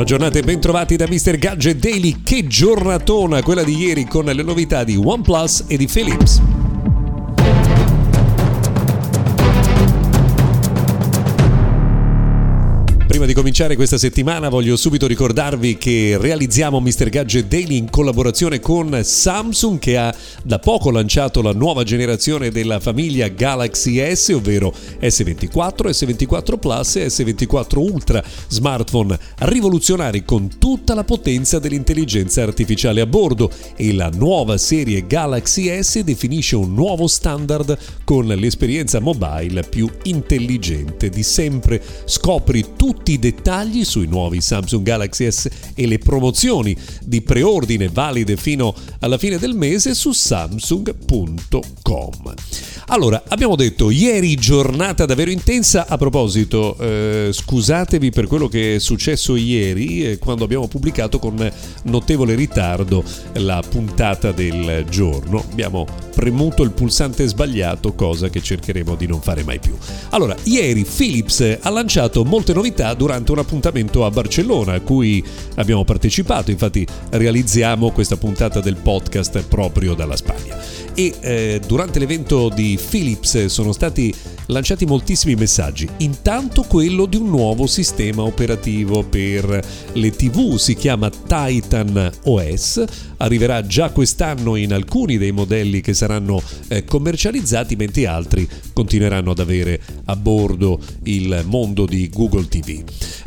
Buona giornata e bentrovati da Mr. Gadget Daily. Che giornatona quella di ieri con le novità di OnePlus e di Philips. Prima di cominciare questa settimana voglio subito ricordarvi che realizziamo Mr. Gadget Daily in collaborazione con Samsung che ha da poco lanciato la nuova generazione della famiglia Galaxy S, ovvero S24, S24 Plus e S24 Ultra, smartphone rivoluzionari con tutta la potenza dell'intelligenza artificiale a bordo e la nuova serie Galaxy S definisce un nuovo standard con l'esperienza mobile più intelligente di sempre. Scopri tutto tutti i dettagli sui nuovi Samsung Galaxy S e le promozioni di preordine valide fino alla fine del mese su samsung.com. Allora, abbiamo detto ieri giornata davvero intensa. A proposito, eh, scusatevi per quello che è successo ieri eh, quando abbiamo pubblicato con notevole ritardo la puntata del giorno. Abbiamo premuto il pulsante sbagliato, cosa che cercheremo di non fare mai più. Allora, ieri Philips ha lanciato molte novità durante un appuntamento a Barcellona a cui abbiamo partecipato, infatti realizziamo questa puntata del podcast proprio dalla Spagna. E eh, durante l'evento di Philips sono stati lanciati moltissimi messaggi. Intanto quello di un nuovo sistema operativo per le TV, si chiama Titan OS, arriverà già quest'anno in alcuni dei modelli che saranno eh, commercializzati, mentre altri continueranno ad avere a bordo il mondo di Google TV.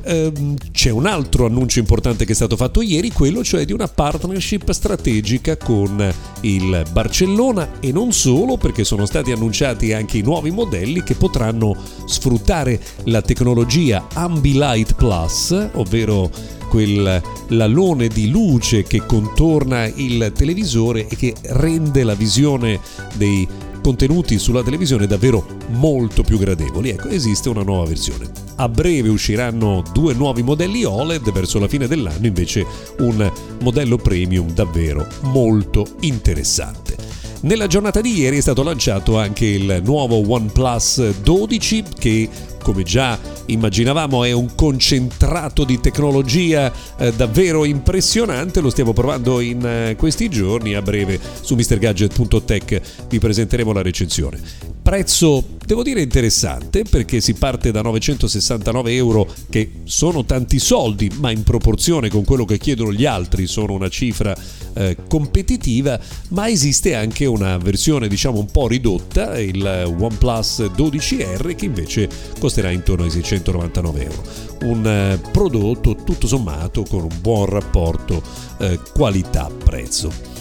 Ehm, c'è un altro annuncio importante che è stato fatto ieri, quello cioè di una partnership strategica con il Barcellona e non solo perché sono stati annunciati anche i nuovi modelli che potranno sfruttare la tecnologia Ambilight Plus, ovvero quel l'alone di luce che contorna il televisore e che rende la visione dei contenuti sulla televisione davvero molto più gradevoli. Ecco, esiste una nuova versione. A breve usciranno due nuovi modelli OLED, verso la fine dell'anno invece un modello premium davvero molto interessante. Nella giornata di ieri è stato lanciato anche il nuovo OnePlus 12 che come già immaginavamo è un concentrato di tecnologia eh, davvero impressionante, lo stiamo provando in eh, questi giorni, a breve su MrGadget.tech vi presenteremo la recensione. Prezzo, devo dire, interessante perché si parte da 969 euro che sono tanti soldi, ma in proporzione con quello che chiedono gli altri sono una cifra eh, competitiva, ma esiste anche una versione diciamo un po' ridotta, il OnePlus 12R che invece costerà intorno ai 699 euro. Un eh, prodotto tutto sommato con un buon rapporto eh, qualità-prezzo.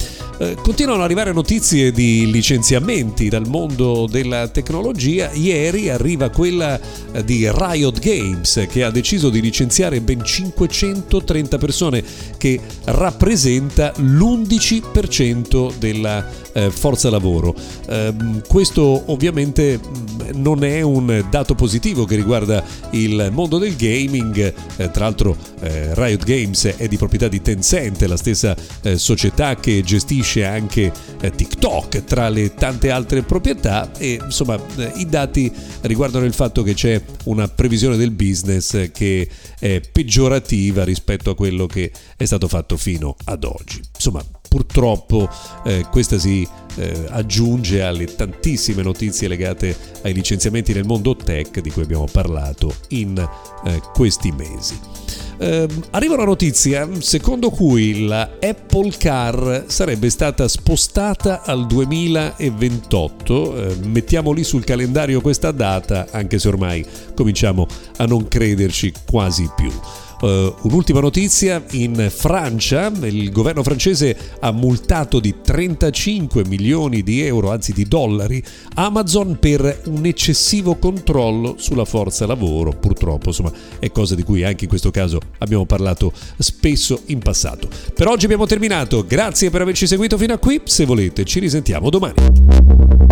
Eh, continuano ad arrivare notizie di licenziamenti dal mondo della tecnologia. Ieri arriva quella eh, di Riot Games che ha deciso di licenziare ben 530 persone che rappresenta l'11% della eh, forza lavoro. Ehm, questo ovviamente mm, non è un dato positivo che riguarda il mondo del gaming, tra l'altro Riot Games è di proprietà di Tencent, la stessa società che gestisce gestisce anche eh, TikTok tra le tante altre proprietà e insomma eh, i dati riguardano il fatto che c'è una previsione del business che è peggiorativa rispetto a quello che è stato fatto fino ad oggi. Insomma, purtroppo eh, questa si eh, aggiunge alle tantissime notizie legate ai licenziamenti nel mondo tech di cui abbiamo parlato in eh, questi mesi. Eh, arriva una notizia secondo cui la Apple Car sarebbe stata spostata al 2028. Eh, mettiamo lì sul calendario questa data, anche se ormai cominciamo a non crederci quasi più. Uh, un'ultima notizia, in Francia il governo francese ha multato di 35 milioni di euro, anzi di dollari, Amazon per un eccessivo controllo sulla forza lavoro, purtroppo insomma è cosa di cui anche in questo caso abbiamo parlato spesso in passato. Per oggi abbiamo terminato, grazie per averci seguito fino a qui, se volete ci risentiamo domani.